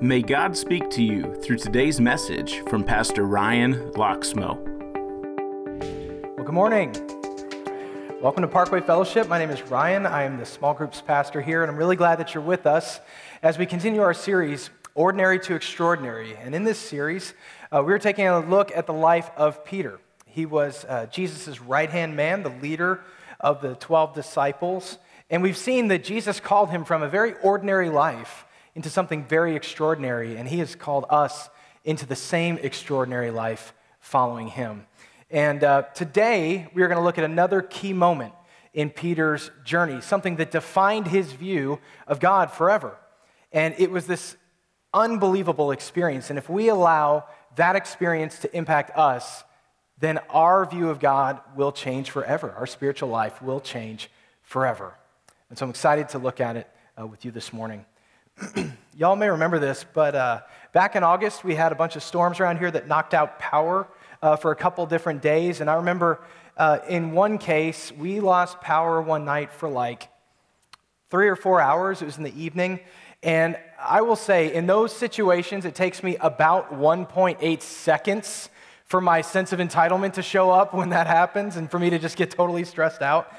May God speak to you through today's message from Pastor Ryan Loxmo. Well, good morning. Welcome to Parkway Fellowship. My name is Ryan. I am the small groups pastor here, and I'm really glad that you're with us as we continue our series, Ordinary to Extraordinary. And in this series, uh, we're taking a look at the life of Peter. He was uh, Jesus' right hand man, the leader of the 12 disciples. And we've seen that Jesus called him from a very ordinary life into something very extraordinary, and he has called us into the same extraordinary life following him. And uh, today, we are going to look at another key moment in Peter's journey, something that defined his view of God forever. And it was this unbelievable experience. And if we allow that experience to impact us, then our view of God will change forever. Our spiritual life will change forever. And so I'm excited to look at it uh, with you this morning. Y'all may remember this, but uh, back in August, we had a bunch of storms around here that knocked out power uh, for a couple different days. And I remember uh, in one case, we lost power one night for like three or four hours. It was in the evening. And I will say, in those situations, it takes me about 1.8 seconds for my sense of entitlement to show up when that happens and for me to just get totally stressed out.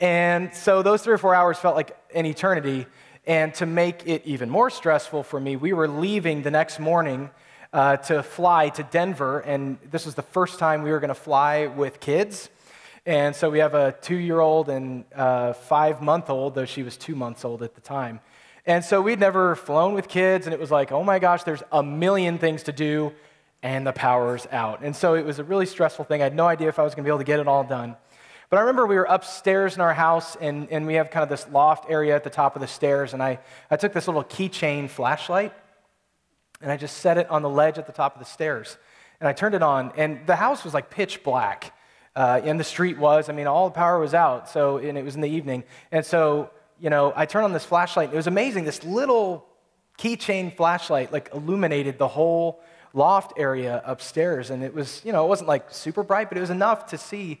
And so those three or four hours felt like an eternity. And to make it even more stressful for me, we were leaving the next morning uh, to fly to Denver. And this was the first time we were going to fly with kids. And so we have a two year old and a five month old, though she was two months old at the time. And so we'd never flown with kids, and it was like, oh my gosh, there's a million things to do and the power's out. And so it was a really stressful thing. I had no idea if I was going to be able to get it all done. But I remember we were upstairs in our house, and, and we have kind of this loft area at the top of the stairs. And I, I took this little keychain flashlight, and I just set it on the ledge at the top of the stairs. And I turned it on, and the house was like pitch black. Uh, and the street was, I mean, all the power was out. So, and it was in the evening. And so, you know, I turned on this flashlight. And it was amazing. This little keychain flashlight, like, illuminated the whole loft area upstairs. And it was, you know, it wasn't like super bright, but it was enough to see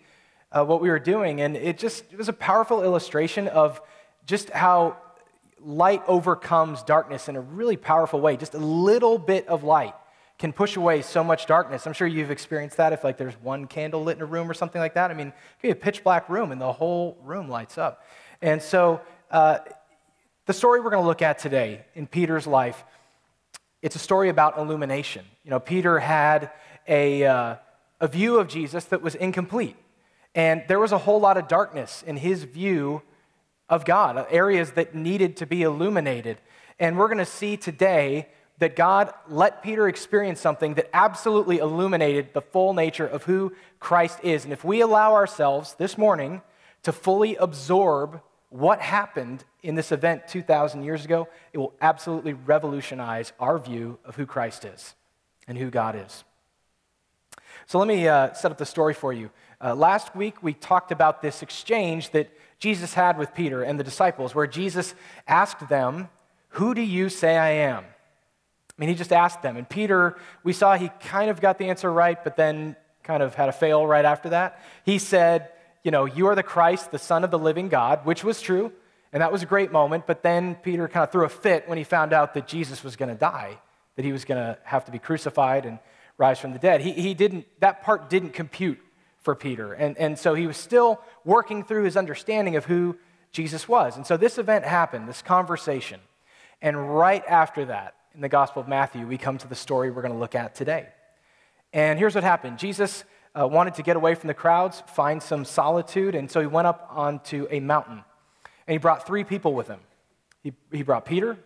uh, what we were doing. And it just it was a powerful illustration of just how light overcomes darkness in a really powerful way. Just a little bit of light can push away so much darkness. I'm sure you've experienced that if like there's one candle lit in a room or something like that. I mean, it could be a pitch black room and the whole room lights up. And so uh, the story we're going to look at today in Peter's life it's a story about illumination. You know, Peter had a, uh, a view of Jesus that was incomplete. And there was a whole lot of darkness in his view of God, areas that needed to be illuminated. And we're going to see today that God let Peter experience something that absolutely illuminated the full nature of who Christ is. And if we allow ourselves this morning to fully absorb what happened in this event 2,000 years ago, it will absolutely revolutionize our view of who Christ is and who God is. So let me uh, set up the story for you. Uh, last week, we talked about this exchange that Jesus had with Peter and the disciples, where Jesus asked them, Who do you say I am? I mean, he just asked them. And Peter, we saw he kind of got the answer right, but then kind of had a fail right after that. He said, you know, you are the Christ, the Son of the living God, which was true. And that was a great moment. But then Peter kind of threw a fit when he found out that Jesus was going to die, that he was going to have to be crucified and rise from the dead. He, he didn't, that part didn't compute for Peter. And, and so he was still working through his understanding of who Jesus was. And so this event happened, this conversation. And right after that, in the Gospel of Matthew, we come to the story we're going to look at today. And here's what happened Jesus uh, wanted to get away from the crowds, find some solitude, and so he went up onto a mountain. And he brought three people with him. He, he brought Peter, and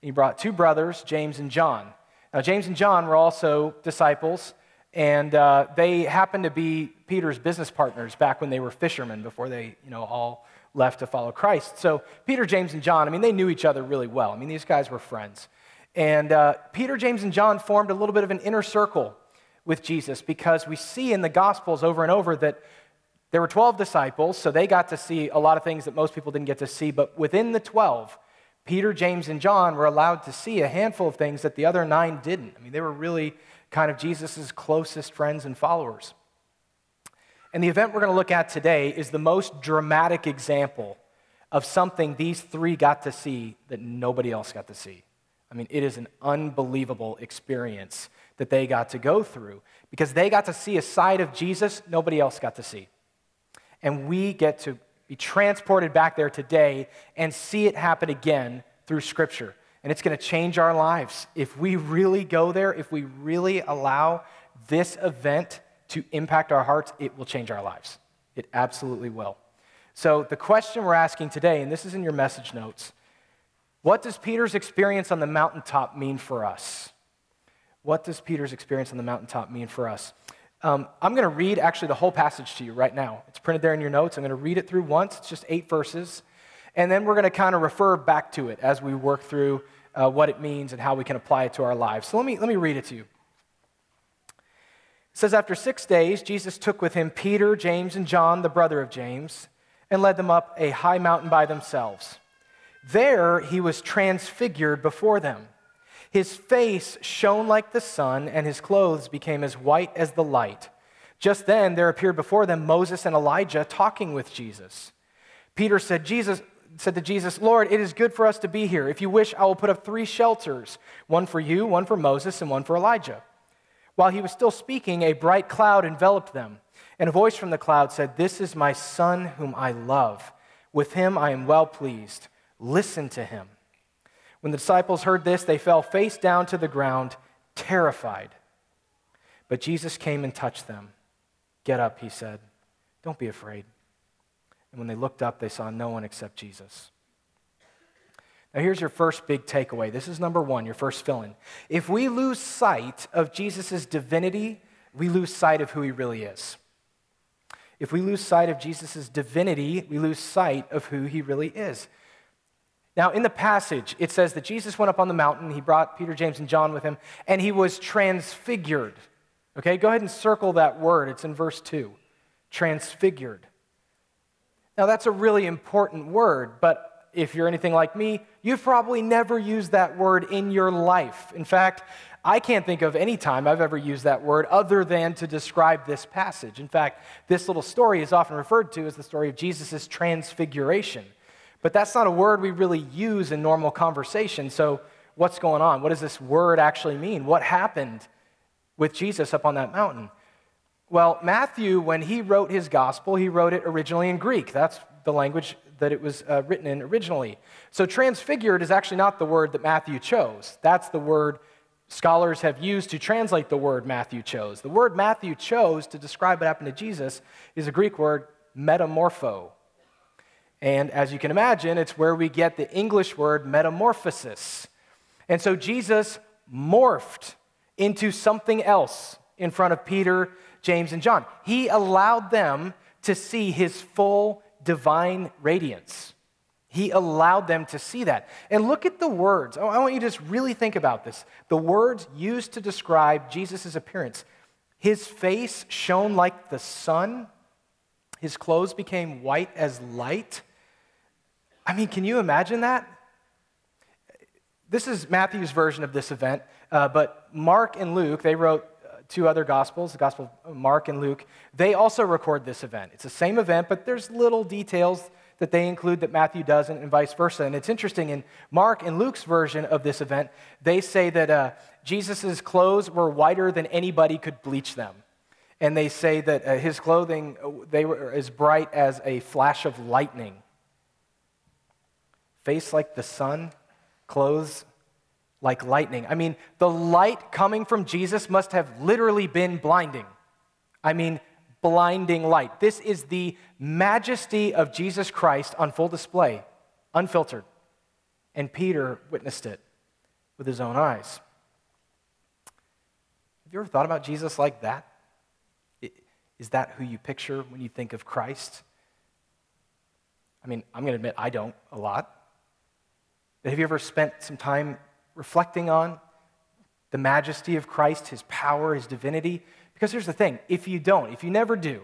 he brought two brothers, James and John. Now, James and John were also disciples, and uh, they happened to be Peter's business partners back when they were fishermen before they, you know, all left to follow Christ. So, Peter, James, and John, I mean, they knew each other really well. I mean, these guys were friends. And uh, Peter, James, and John formed a little bit of an inner circle with Jesus because we see in the Gospels over and over that there were 12 disciples, so they got to see a lot of things that most people didn't get to see. But within the 12, Peter, James, and John were allowed to see a handful of things that the other nine didn't. I mean, they were really kind of Jesus' closest friends and followers. And the event we're going to look at today is the most dramatic example of something these three got to see that nobody else got to see. I mean, it is an unbelievable experience that they got to go through because they got to see a side of Jesus nobody else got to see. And we get to be transported back there today and see it happen again through Scripture. And it's going to change our lives. If we really go there, if we really allow this event to impact our hearts, it will change our lives. It absolutely will. So, the question we're asking today, and this is in your message notes what does Peter's experience on the mountaintop mean for us? What does Peter's experience on the mountaintop mean for us? Um, I'm going to read actually the whole passage to you right now. It's printed there in your notes. I'm going to read it through once. It's just eight verses. And then we're going to kind of refer back to it as we work through uh, what it means and how we can apply it to our lives. So let me, let me read it to you. It says, After six days, Jesus took with him Peter, James, and John, the brother of James, and led them up a high mountain by themselves. There he was transfigured before them. His face shone like the sun, and his clothes became as white as the light. Just then there appeared before them Moses and Elijah talking with Jesus. Peter said, Jesus, said to Jesus, Lord, it is good for us to be here. If you wish, I will put up three shelters one for you, one for Moses, and one for Elijah. While he was still speaking, a bright cloud enveloped them, and a voice from the cloud said, This is my son whom I love. With him I am well pleased. Listen to him. When the disciples heard this, they fell face down to the ground, terrified. But Jesus came and touched them. Get up, he said. Don't be afraid. And when they looked up, they saw no one except Jesus. Now, here's your first big takeaway. This is number one, your first fill in. If we lose sight of Jesus' divinity, we lose sight of who he really is. If we lose sight of Jesus' divinity, we lose sight of who he really is. Now, in the passage, it says that Jesus went up on the mountain. He brought Peter, James, and John with him, and he was transfigured. Okay, go ahead and circle that word. It's in verse 2. Transfigured. Now, that's a really important word, but if you're anything like me, you've probably never used that word in your life. In fact, I can't think of any time I've ever used that word other than to describe this passage. In fact, this little story is often referred to as the story of Jesus' transfiguration. But that's not a word we really use in normal conversation. So, what's going on? What does this word actually mean? What happened with Jesus up on that mountain? Well, Matthew, when he wrote his gospel, he wrote it originally in Greek. That's the language that it was uh, written in originally. So, transfigured is actually not the word that Matthew chose. That's the word scholars have used to translate the word Matthew chose. The word Matthew chose to describe what happened to Jesus is a Greek word metamorpho. And as you can imagine, it's where we get the English word metamorphosis. And so Jesus morphed into something else in front of Peter, James, and John. He allowed them to see his full divine radiance. He allowed them to see that. And look at the words. I want you to just really think about this. The words used to describe Jesus' appearance. His face shone like the sun, his clothes became white as light. I mean, can you imagine that? This is Matthew's version of this event, uh, but Mark and Luke, they wrote two other gospels, the gospel of Mark and Luke. They also record this event. It's the same event, but there's little details that they include that Matthew doesn't, and vice versa. And it's interesting, in Mark and Luke's version of this event, they say that uh, Jesus' clothes were whiter than anybody could bleach them. And they say that uh, his clothing, uh, they were as bright as a flash of lightning face like the sun, clothes like lightning. I mean, the light coming from Jesus must have literally been blinding. I mean, blinding light. This is the majesty of Jesus Christ on full display, unfiltered. And Peter witnessed it with his own eyes. Have you ever thought about Jesus like that? Is that who you picture when you think of Christ? I mean, I'm going to admit I don't a lot. But have you ever spent some time reflecting on the majesty of Christ, his power, his divinity? Because here's the thing if you don't, if you never do,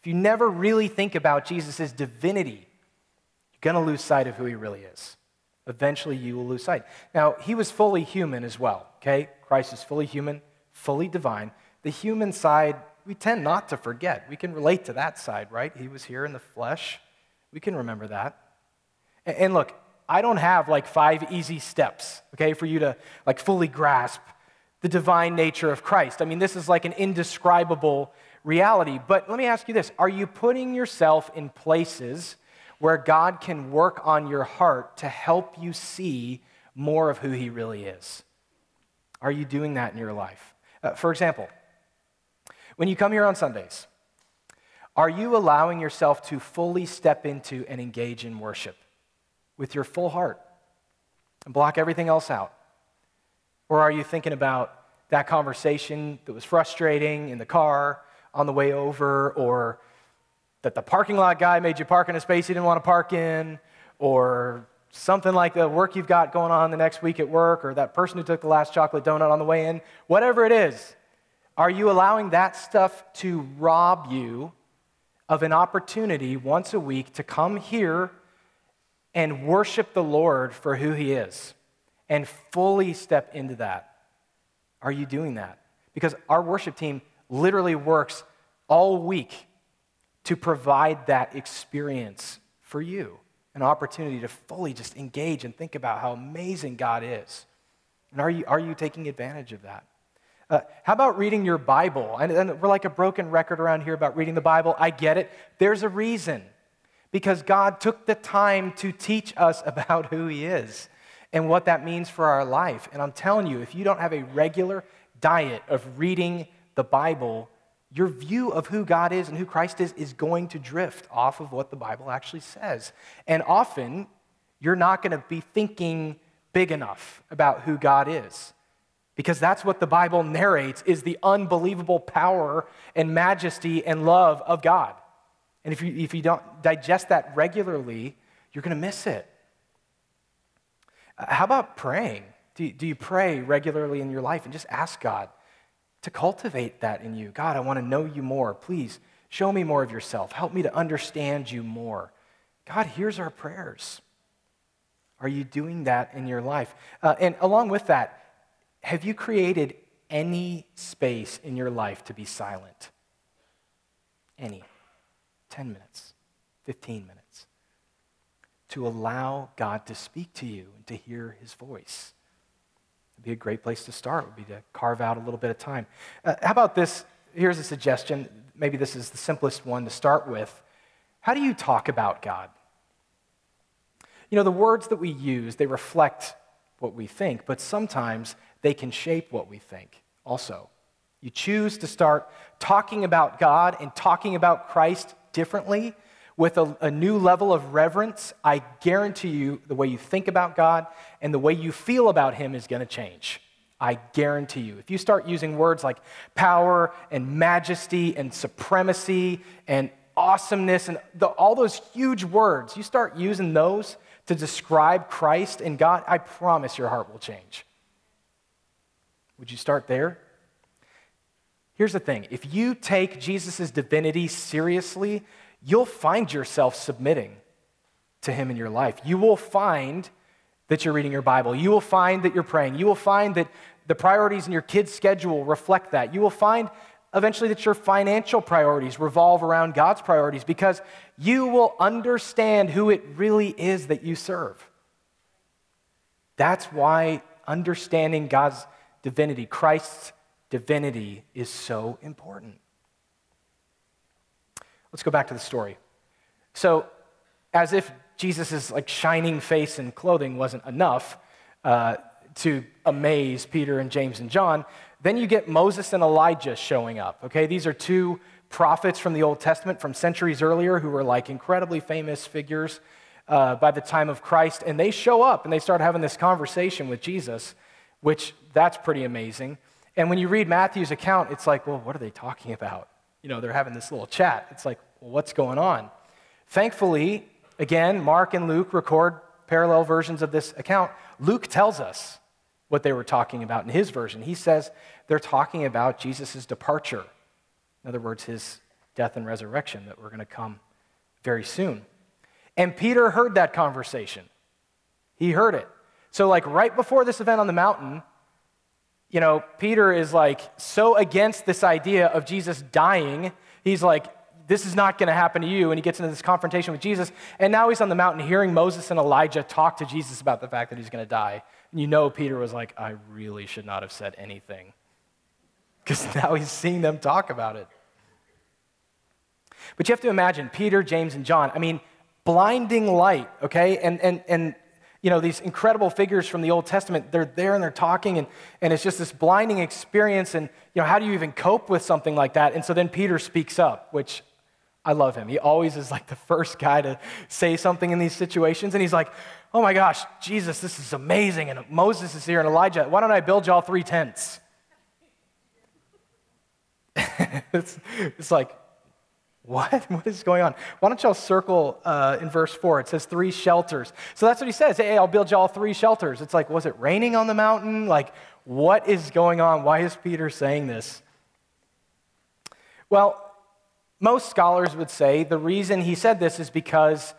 if you never really think about Jesus' divinity, you're going to lose sight of who he really is. Eventually, you will lose sight. Now, he was fully human as well, okay? Christ is fully human, fully divine. The human side, we tend not to forget. We can relate to that side, right? He was here in the flesh. We can remember that. And look, I don't have like five easy steps, okay, for you to like fully grasp the divine nature of Christ. I mean, this is like an indescribable reality. But let me ask you this Are you putting yourself in places where God can work on your heart to help you see more of who He really is? Are you doing that in your life? Uh, for example, when you come here on Sundays, are you allowing yourself to fully step into and engage in worship with your full heart and block everything else out? Or are you thinking about that conversation that was frustrating in the car on the way over, or that the parking lot guy made you park in a space you didn't want to park in, or something like the work you've got going on the next week at work, or that person who took the last chocolate donut on the way in, whatever it is, are you allowing that stuff to rob you of an opportunity once a week to come here and worship the Lord for who He is and fully step into that? Are you doing that? Because our worship team literally works all week to provide that experience for you an opportunity to fully just engage and think about how amazing God is. And are you, are you taking advantage of that? Uh, how about reading your Bible? And, and we're like a broken record around here about reading the Bible. I get it. There's a reason. Because God took the time to teach us about who He is and what that means for our life. And I'm telling you, if you don't have a regular diet of reading the Bible, your view of who God is and who Christ is is going to drift off of what the Bible actually says. And often, you're not going to be thinking big enough about who God is. Because that's what the Bible narrates is the unbelievable power and majesty and love of God. And if you, if you don't digest that regularly, you're going to miss it. How about praying? Do you, do you pray regularly in your life and just ask God to cultivate that in you? God, I want to know you more. Please show me more of yourself. Help me to understand you more. God hears our prayers. Are you doing that in your life? Uh, and along with that, have you created any space in your life to be silent? Any. 10 minutes, 15 minutes. To allow God to speak to you and to hear his voice. It'd be a great place to start, would be to carve out a little bit of time. Uh, how about this? Here's a suggestion. Maybe this is the simplest one to start with. How do you talk about God? You know, the words that we use, they reflect what we think, but sometimes they can shape what we think also. You choose to start talking about God and talking about Christ differently with a, a, new level of reverence, I guarantee you the way you think about God and the way you feel about Him is going to change. I guarantee you. If you start using words like power and majesty and supremacy and awesomeness and the, all those huge words, you start using those to describe Christ and God, I promise your heart will change. Would you start there? Here's the thing if you take Jesus' divinity seriously, you'll find yourself submitting to him in your life. You will find that you're reading your Bible. You will find that you're praying. You will find that the priorities in your kids' schedule reflect that. You will find eventually that your financial priorities revolve around God's priorities because you will understand who it really is that you serve. That's why understanding God's divinity, Christ's divinity, is so important. Let's go back to the story. So, as if Jesus' like shining face and clothing wasn't enough uh, to amaze Peter and James and John, then you get Moses and Elijah showing up. Okay, these are two prophets from the Old Testament from centuries earlier who were like incredibly famous figures uh, by the time of Christ, and they show up and they start having this conversation with Jesus, which that's pretty amazing. And when you read Matthew's account, it's like, well, what are they talking about? you know, they're having this little chat. It's like, well, what's going on? Thankfully, again, Mark and Luke record parallel versions of this account. Luke tells us what they were talking about in his version. He says they're talking about Jesus' departure. In other words, his death and resurrection that were going to come very soon. And Peter heard that conversation. He heard it. So, like, right before this event on the mountain, you know, Peter is like so against this idea of Jesus dying. He's like, this is not going to happen to you. And he gets into this confrontation with Jesus. And now he's on the mountain hearing Moses and Elijah talk to Jesus about the fact that he's going to die. And you know, Peter was like, I really should not have said anything. Because now he's seeing them talk about it. But you have to imagine Peter, James, and John. I mean, blinding light, okay? And, and, and you know, these incredible figures from the Old Testament, they're there and they're talking, and, and it's just this blinding experience. And, you know, how do you even cope with something like that? And so then Peter speaks up, which I love him. He always is like the first guy to say something in these situations. And he's like, oh my gosh, Jesus, this is amazing. And Moses is here and Elijah. Why don't I build y'all three tents? it's, it's like, what? What is going on? Why don't y'all circle uh, in verse 4? It says three shelters. So that's what he says. Hey, I'll build y'all three shelters. It's like, was it raining on the mountain? Like, what is going on? Why is Peter saying this? Well, most scholars would say the reason he said this is because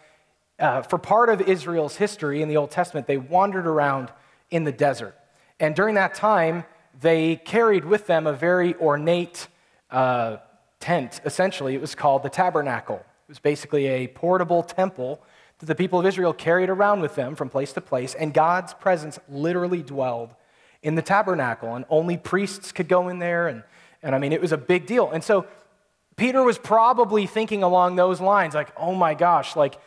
uh, for part of Israel's history in the Old Testament, they wandered around in the desert. And during that time, they carried with them a very ornate uh, tent, essentially. It was called the tabernacle. It was basically a portable temple that the people of Israel carried around with them from place to place, and God's presence literally dwelled in the tabernacle, and only priests could go in there. And, and I mean, it was a big deal. And so Peter was probably thinking along those lines, like, oh my gosh, like,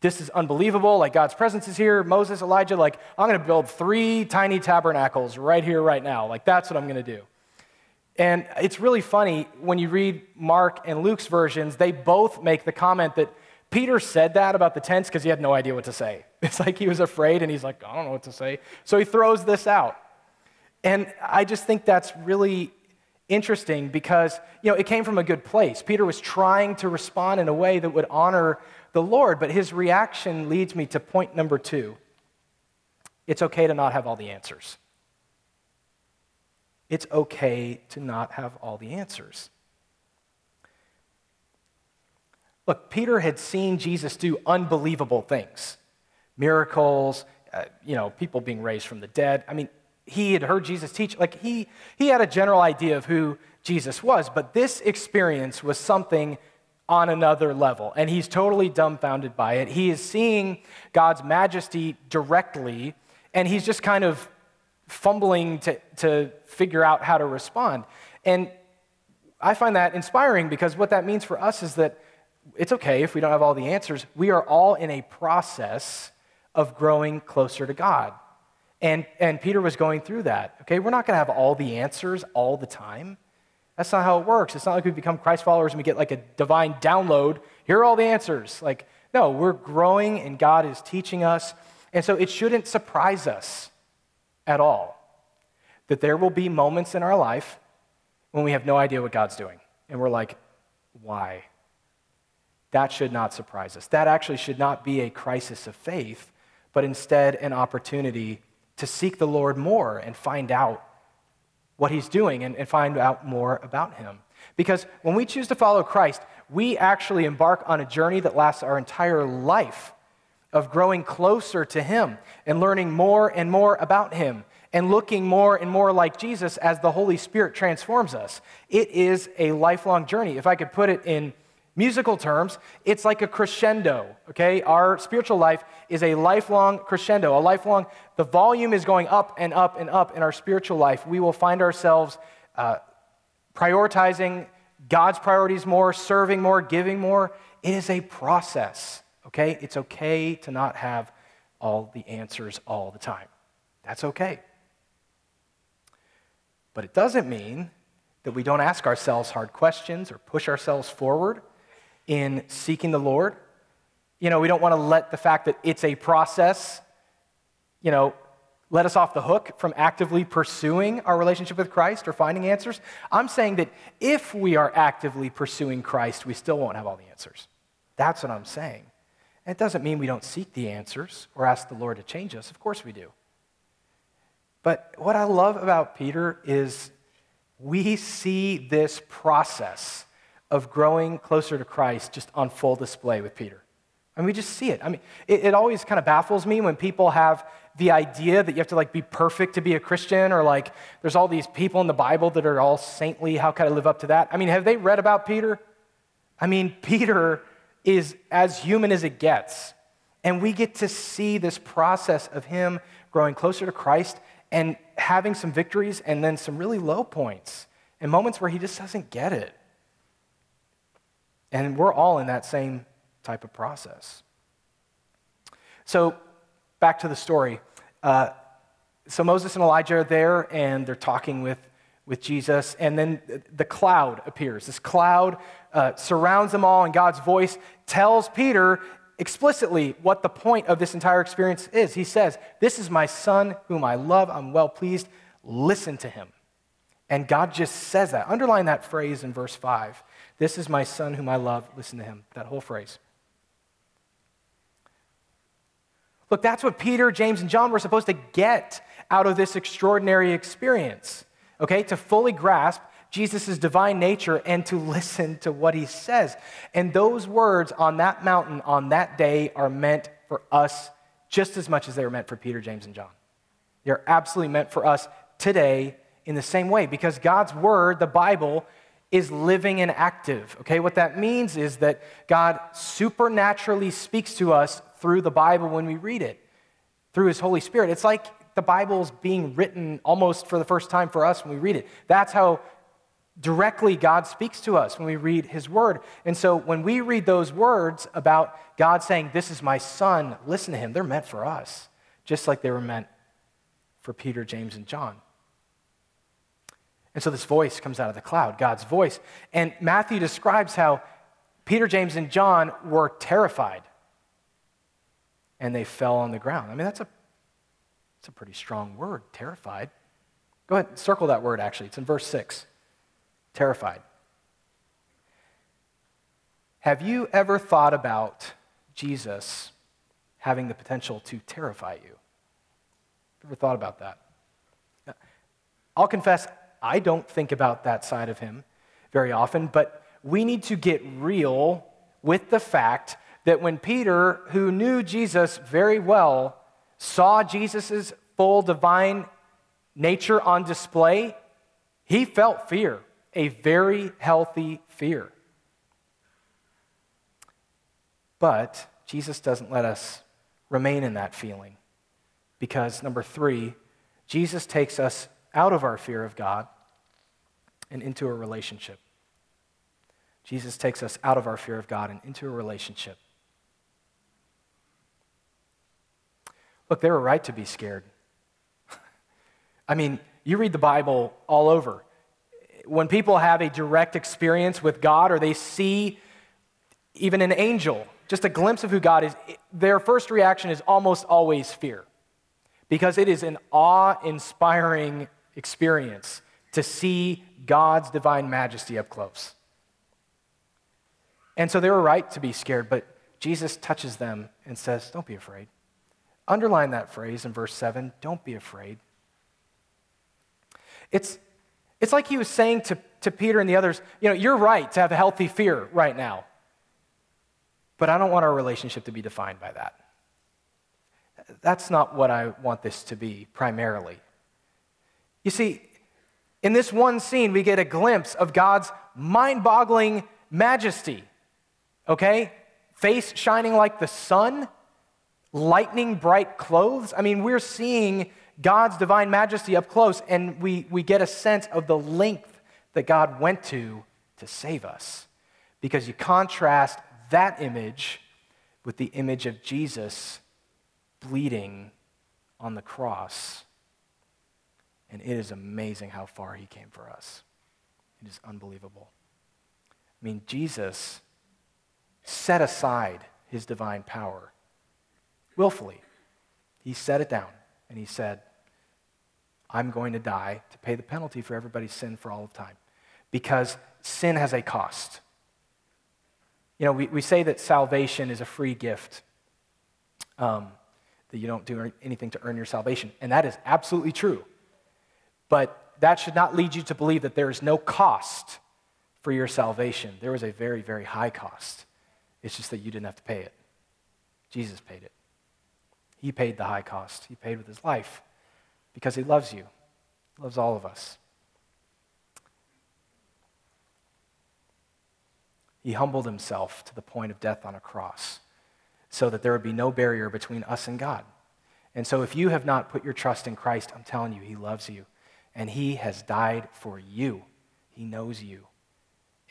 this is unbelievable. Like, God's presence is here. Moses, Elijah, like, I'm going to build three tiny tabernacles right here, right now. Like, that's what I'm going to do. And it's really funny when you read Mark and Luke's versions, they both make the comment that Peter said that about the tents because he had no idea what to say. It's like he was afraid and he's like, I don't know what to say. So he throws this out. And I just think that's really interesting because, you know, it came from a good place. Peter was trying to respond in a way that would honor the Lord, but his reaction leads me to point number two. It's okay to not have all the answers it's okay to not have all the answers. Look, Peter had seen Jesus do unbelievable things miracles, uh, you know, people being raised from the dead. I mean, he had heard Jesus teach. Like, he, he had a general idea of who Jesus was, but this experience was something on another level, and he's totally dumbfounded by it. He is seeing God's majesty directly, and he's just kind of fumbling to, to figure out how to respond. And I find that inspiring because what that means for us is that it's okay if we don't have all the answers. We are all in a process of growing closer to God. And, and Peter was going through that. Okay, we're not going to have all the answers all the time. That's not how it works. It's not like we become Christ followers and we get like a divine download. Here are all the answers. Like, no, we're growing and God is teaching us. And so it shouldn't surprise us at all that there will be moments in our life when we have no idea what God's doing. And we're like, why? That should not surprise us. That actually should not be a crisis of faith, but instead an opportunity to seek the Lord more and find out what He's doing and, and find out more about Him. Because when we choose to follow Christ, we actually embark on a journey that lasts our entire life of growing closer to Him and learning more and more about Him and looking more and more like Jesus as the Holy Spirit transforms us. It is a lifelong journey. If I could put it in musical terms, it's like a crescendo, okay? Our spiritual life is a lifelong crescendo, a lifelong, the volume is going up and up and up in our spiritual life. We will find ourselves uh, prioritizing God's priorities more, serving more, giving more. It is a process, okay? It's okay to not have all the answers all the time. That's okay. But it doesn't mean that we don't ask ourselves hard questions or push ourselves forward in seeking the Lord. You know, we don't want to let the fact that it's a process, you know, let us off the hook from actively pursuing our relationship with Christ or finding answers. I'm saying that if we are actively pursuing Christ, we still won't have all the answers. That's what I'm saying. It doesn't mean we don't seek the answers or ask the Lord to change us. Of course we do. But what I love about Peter is we see this process of growing closer to Christ just on full display with Peter. I mean, we just see it. I mean, it, it, always kind of baffles me when people have the idea that you have to like be perfect to be a Christian, or like there's all these people in the Bible that are all saintly. How can I live up to that? I mean, have they read about Peter? I mean, Peter is as human as it gets. And we get to see this process of him growing closer to Christ and having some victories and then some really low points and moments where he just doesn't get it. And we're all in that same type of process. So, back to the story. Uh, so, Moses and Elijah are there and they're talking with, with Jesus, and then the cloud appears. This cloud uh, surrounds them all, and God's voice tells Peter explicitly what the point of this entire experience is. He says, This is my son whom I love. I'm well pleased. Listen to him. And God just says that. Underline that phrase in verse 5. This is my son whom I love. Listen to him. That whole phrase. Look, that's what Peter, James, and John were supposed to get out of this extraordinary experience, okay? To fully grasp Jesus' divine nature and to listen to what he says. And those words on that mountain on that day are meant for us just as much as they were meant for Peter, James, and John. They're absolutely meant for us today in the same way because God's word, the Bible, is living and active. Okay, what that means is that God supernaturally speaks to us through the Bible when we read it, through His Holy Spirit. It's like the Bible's being written almost for the first time for us when we read it. That's how directly God speaks to us when we read His Word. And so when we read those words about God saying, This is my Son, listen to Him, they're meant for us, just like they were meant for Peter, James, and John. And so this voice comes out of the cloud, God's voice. And Matthew describes how Peter, James, and John were terrified and they fell on the ground. I mean, that's a, that's a pretty strong word, terrified. Go ahead, circle that word actually. It's in verse 6. Terrified. Have you ever thought about Jesus having the potential to terrify you? Ever thought about that? I'll confess, I don't think about that side of him very often, but we need to get real with the fact that when Peter, who knew Jesus very well, saw Jesus' full divine nature on display, he felt fear, a very healthy fear. But Jesus doesn't let us remain in that feeling because, number three, Jesus takes us out of our fear of God and into a relationship. Jesus takes us out of our fear of God and into a relationship. Look, they were right to be scared. I mean, you read the Bible all over. When people have a direct experience with God or they see even an angel, just a glimpse of who God is, their first reaction is almost always fear because it is an awe inspiring experience to see God's divine majesty up close. And so they were right to be scared, but Jesus touches them and says, Don't be afraid. Underline that phrase in verse 7 don't be afraid. It's, it's like he was saying to, to Peter and the others, you know, you're right to have a healthy fear right now, but I don't want our relationship to be defined by that. That's not what I want this to be primarily. You see, in this one scene, we get a glimpse of God's mind boggling majesty. Okay? Face shining like the sun, lightning bright clothes. I mean, we're seeing God's divine majesty up close, and we, we get a sense of the length that God went to to save us. Because you contrast that image with the image of Jesus bleeding on the cross and it is amazing how far he came for us. It is unbelievable. I mean, Jesus set aside his divine power willfully. He set it down and he said, I'm going to die to pay the penalty for everybody's sin for all of time because sin has a cost. You know, we, we say that salvation is a free gift, um, that you don't do anything to earn your salvation. And that is absolutely true. But that should not lead you to believe that there is no cost for your salvation. There was a very, very high cost. It's just that you didn't have to pay it. Jesus paid it. He paid the high cost. He paid with his life because he loves you, he loves all of us. He humbled himself to the point of death on a cross so that there would be no barrier between us and God. And so if you have not put your trust in Christ, I'm telling you, he loves you. And he has died for you. He knows you.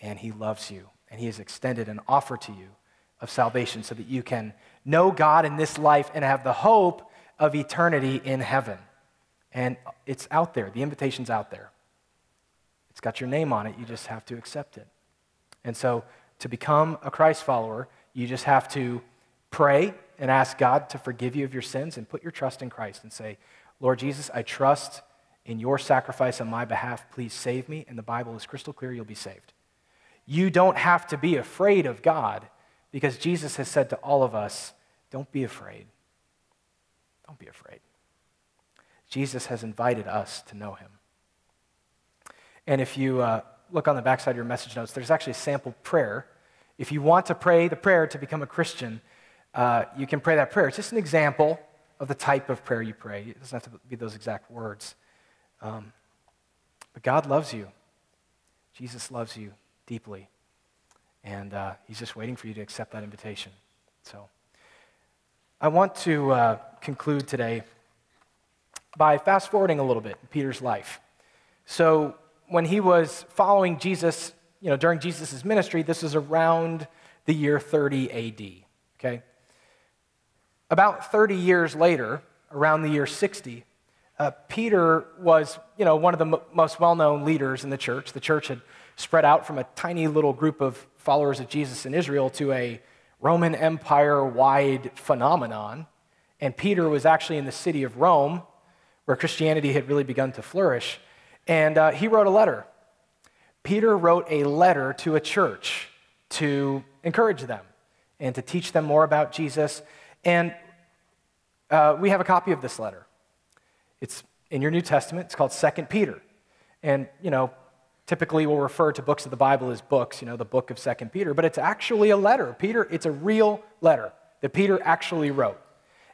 And he loves you. And he has extended an offer to you of salvation so that you can know God in this life and have the hope of eternity in heaven. And it's out there. The invitation's out there. It's got your name on it. You just have to accept it. And so to become a Christ follower, you just have to pray and ask God to forgive you of your sins and put your trust in Christ and say, Lord Jesus, I trust in your sacrifice on my behalf. Please save me. And the Bible is crystal clear you'll be saved. You don't have to be afraid of God because Jesus has said to all of us, don't be afraid. Don't be afraid. Jesus has invited us to know him. And if you uh, look on the backside of your message notes, there's actually a sample prayer. If you want to pray the prayer to become a Christian, uh, you can pray that prayer. It's just an example of the type of prayer you pray. It doesn't have to be those exact words. Um, but God loves you. Jesus loves you deeply. And uh, He's just waiting for you to accept that invitation. So I want to uh, conclude today by fast forwarding a little bit Peter's life. So when he was following Jesus, you know, during Jesus' ministry, this is around the year 30 AD. Okay? About 30 years later, around the year 60, uh, Peter was, you know, one of the m- most well-known leaders in the church. The church had spread out from a tiny little group of followers of Jesus in Israel to a Roman Empire-wide phenomenon. And Peter was actually in the city of Rome, where Christianity had really begun to flourish. And uh, he wrote a letter. Peter wrote a letter to a church to encourage them and to teach them more about Jesus and uh, we have a copy of this letter. It's in your New Testament. It's called Second Peter. And, you know, typically we'll refer to books of the Bible as books, you know, the book of Second Peter, but it's actually a letter. Peter, it's a real letter that Peter actually wrote.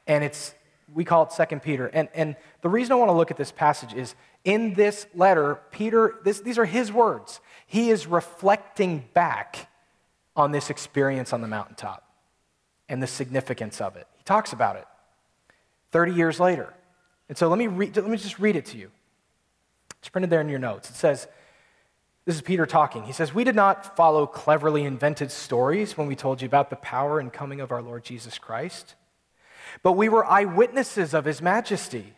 And it's, we call it Second Peter. And, and the reason I want to look at this passage is in this letter, Peter, this, these are his words. He is reflecting back on this experience on the mountaintop and the significance of it. He talks about it 30 years later. And so let me, read, let me just read it to you. It's printed there in your notes. It says, This is Peter talking. He says, We did not follow cleverly invented stories when we told you about the power and coming of our Lord Jesus Christ, but we were eyewitnesses of his majesty.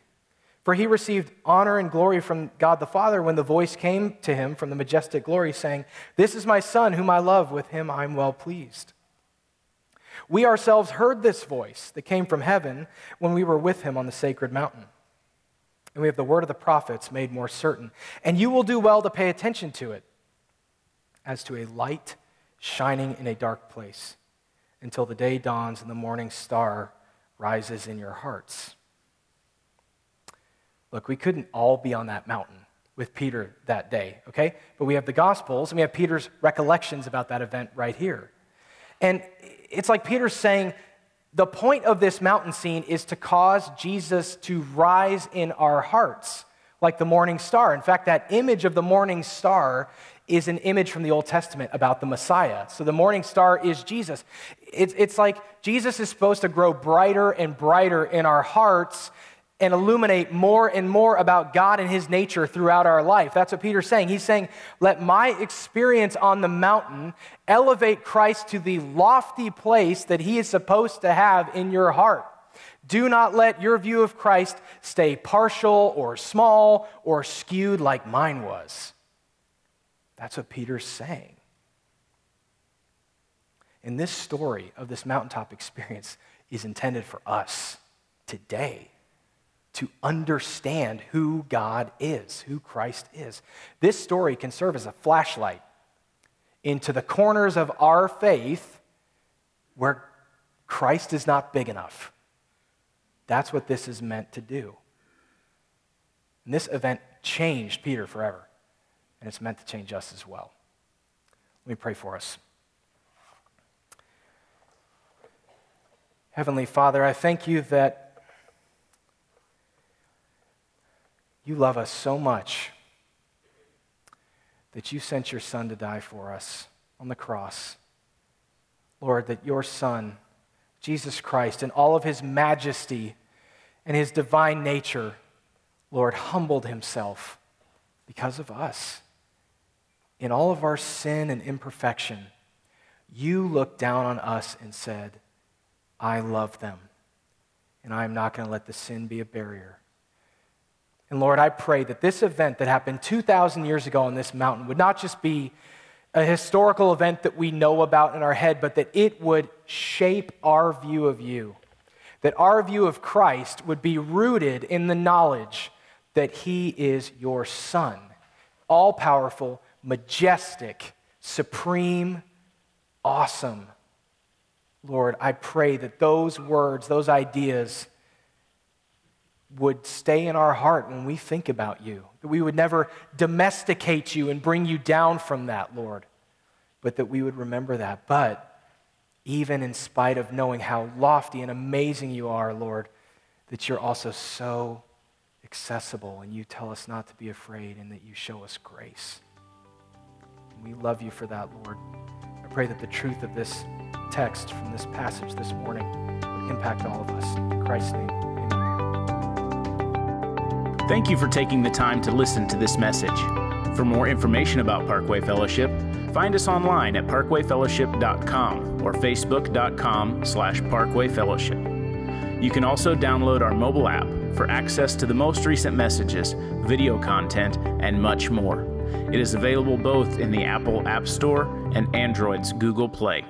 For he received honor and glory from God the Father when the voice came to him from the majestic glory, saying, This is my Son, whom I love, with him I'm well pleased. We ourselves heard this voice that came from heaven when we were with him on the sacred mountain. And we have the word of the prophets made more certain. And you will do well to pay attention to it as to a light shining in a dark place until the day dawns and the morning star rises in your hearts. Look, we couldn't all be on that mountain with Peter that day, okay? But we have the Gospels and we have Peter's recollections about that event right here. And it's like Peter's saying, the point of this mountain scene is to cause Jesus to rise in our hearts like the morning star. In fact, that image of the morning star is an image from the Old Testament about the Messiah. So the morning star is Jesus. It's, it's like Jesus is supposed to grow brighter and brighter in our hearts and illuminate more and more about God and his nature throughout our life. That's what Peter's saying. He's saying, Let my experience on the mountain elevate Christ to the lofty place that he is supposed to have in your heart. Do not let your view of Christ stay partial or small or skewed like mine was. That's what Peter's saying. And this story of this mountaintop experience is intended for us today to understand who God is, who Christ is. This story can serve as a flashlight into the corners of our faith where Christ is not big enough. That's what this is meant to do. And this event changed Peter forever, and it's meant to change us as well. Let me pray for us. Heavenly Father, I thank you that You love us so much that you sent your son to die for us on the cross Lord, that your Son, Jesus Christ, in all of his majesty and his divine nature, Lord, humbled himself because of us. In all of our sin and imperfection, you looked down on us and said, I love them, and I am not going to let the sin be a barrier. And Lord, I pray that this event that happened 2,000 years ago on this mountain would not just be a historical event that we know about in our head, but that it would shape our view of you. That our view of Christ would be rooted in the knowledge that he is your Son, all powerful, majestic, supreme, awesome. Lord, I pray that those words, those ideas, would stay in our heart when we think about you, that we would never domesticate you and bring you down from that, Lord, but that we would remember that. But even in spite of knowing how lofty and amazing you are, Lord, that you're also so accessible and you tell us not to be afraid and that you show us grace. We love you for that, Lord. I pray that the truth of this text from this passage this morning would impact all of us. In Christ's name. amen. Thank you for taking the time to listen to this message. For more information about Parkway Fellowship, find us online at parkwayfellowship.com or facebook.com slash parkwayfellowship. You can also download our mobile app for access to the most recent messages, video content, and much more. It is available both in the Apple App Store and Android's Google Play.